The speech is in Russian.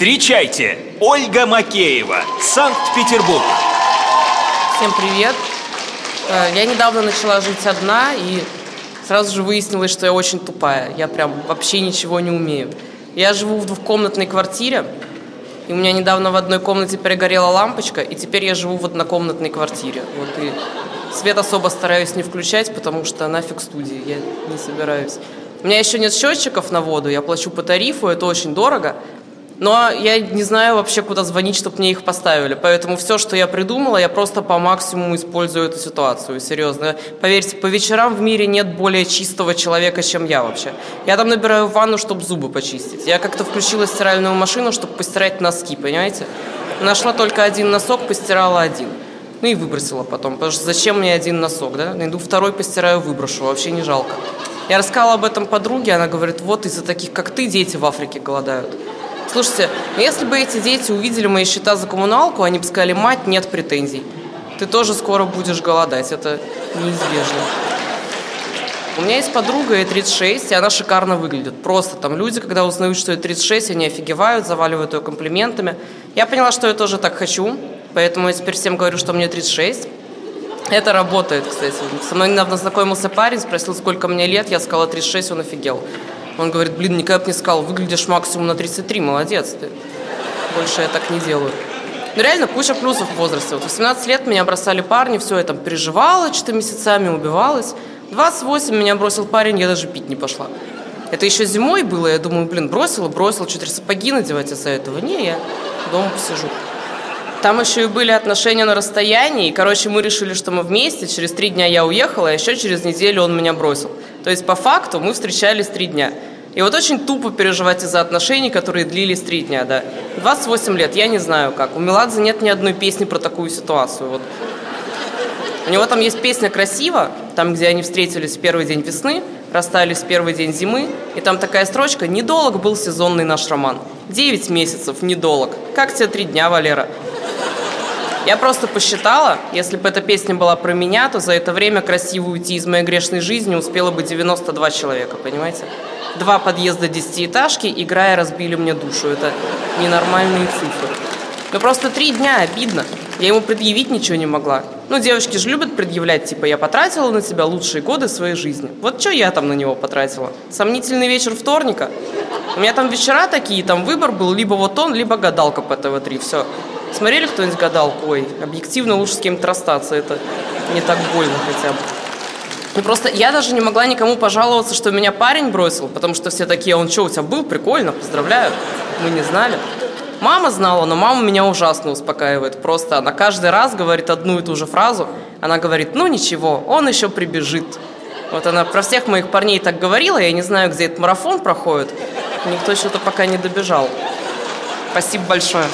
Встречайте, Ольга Макеева, Санкт-Петербург. Всем привет. Э, я недавно начала жить одна, и сразу же выяснилось, что я очень тупая. Я прям вообще ничего не умею. Я живу в двухкомнатной квартире, и у меня недавно в одной комнате перегорела лампочка, и теперь я живу в однокомнатной квартире. Вот и свет особо стараюсь не включать, потому что нафиг студии, я не собираюсь. У меня еще нет счетчиков на воду, я плачу по тарифу, это очень дорого. Но я не знаю вообще, куда звонить, чтобы мне их поставили. Поэтому все, что я придумала, я просто по максимуму использую эту ситуацию. Серьезно. Поверьте, по вечерам в мире нет более чистого человека, чем я вообще. Я там набираю ванну, чтобы зубы почистить. Я как-то включила стиральную машину, чтобы постирать носки, понимаете? Нашла только один носок, постирала один. Ну и выбросила потом, потому что зачем мне один носок, да? Найду второй, постираю, выброшу, вообще не жалко. Я рассказала об этом подруге, она говорит, вот из-за таких, как ты, дети в Африке голодают. Слушайте, ну если бы эти дети увидели мои счета за коммуналку, они бы сказали, мать, нет претензий. Ты тоже скоро будешь голодать, это неизбежно. У меня есть подруга, ей 36, и она шикарно выглядит. Просто там люди, когда узнают, что ей 36, они офигевают, заваливают ее комплиментами. Я поняла, что я тоже так хочу, поэтому я теперь всем говорю, что мне 36. Это работает, кстати. Со мной недавно знакомился парень, спросил, сколько мне лет, я сказала 36, он офигел. Он говорит, блин, никогда бы не сказал, выглядишь максимум на 33, молодец ты. Больше я так не делаю. Ну реально куча плюсов в возрасте. Вот 18 лет меня бросали парни, все, я там переживала что-то месяцами, убивалась. 28 меня бросил парень, я даже пить не пошла. Это еще зимой было, я думаю, блин, бросила, бросила, что-то сапоги надевать из-за этого. Не, я дома посижу. Там еще и были отношения на расстоянии. И, короче, мы решили, что мы вместе. Через три дня я уехала, а еще через неделю он меня бросил. То есть, по факту, мы встречались три дня. И вот очень тупо переживать из-за отношений, которые длились три дня, да. 28 лет, я не знаю как. У Меладзе нет ни одной песни про такую ситуацию. Вот. У него там есть песня «Красиво», там, где они встретились в первый день весны, расстались в первый день зимы, и там такая строчка «Недолг был сезонный наш роман». Девять месяцев, недолг. Как тебе три дня, Валера? Я просто посчитала, если бы эта песня была про меня, то за это время красиво уйти из моей грешной жизни успело бы 92 человека, понимаете? Два подъезда десятиэтажки, играя, разбили мне душу. Это ненормальные цифры. Ну просто три дня, обидно. Я ему предъявить ничего не могла. Ну, девочки же любят предъявлять, типа, я потратила на тебя лучшие годы своей жизни. Вот что я там на него потратила? Сомнительный вечер вторника? У меня там вечера такие, там выбор был либо вот он, либо гадалка по ТВ-3. Все. Смотрели кто-нибудь гадалку? Ой, объективно лучше с кем-то расстаться. Это не так больно хотя бы. Ну просто я даже не могла никому пожаловаться, что меня парень бросил, потому что все такие, он что, у тебя был? Прикольно, поздравляю. Мы не знали. Мама знала, но мама меня ужасно успокаивает. Просто она каждый раз говорит одну и ту же фразу. Она говорит, ну ничего, он еще прибежит. Вот она про всех моих парней так говорила, я не знаю, где этот марафон проходит. Никто что-то пока не добежал. Спасибо большое.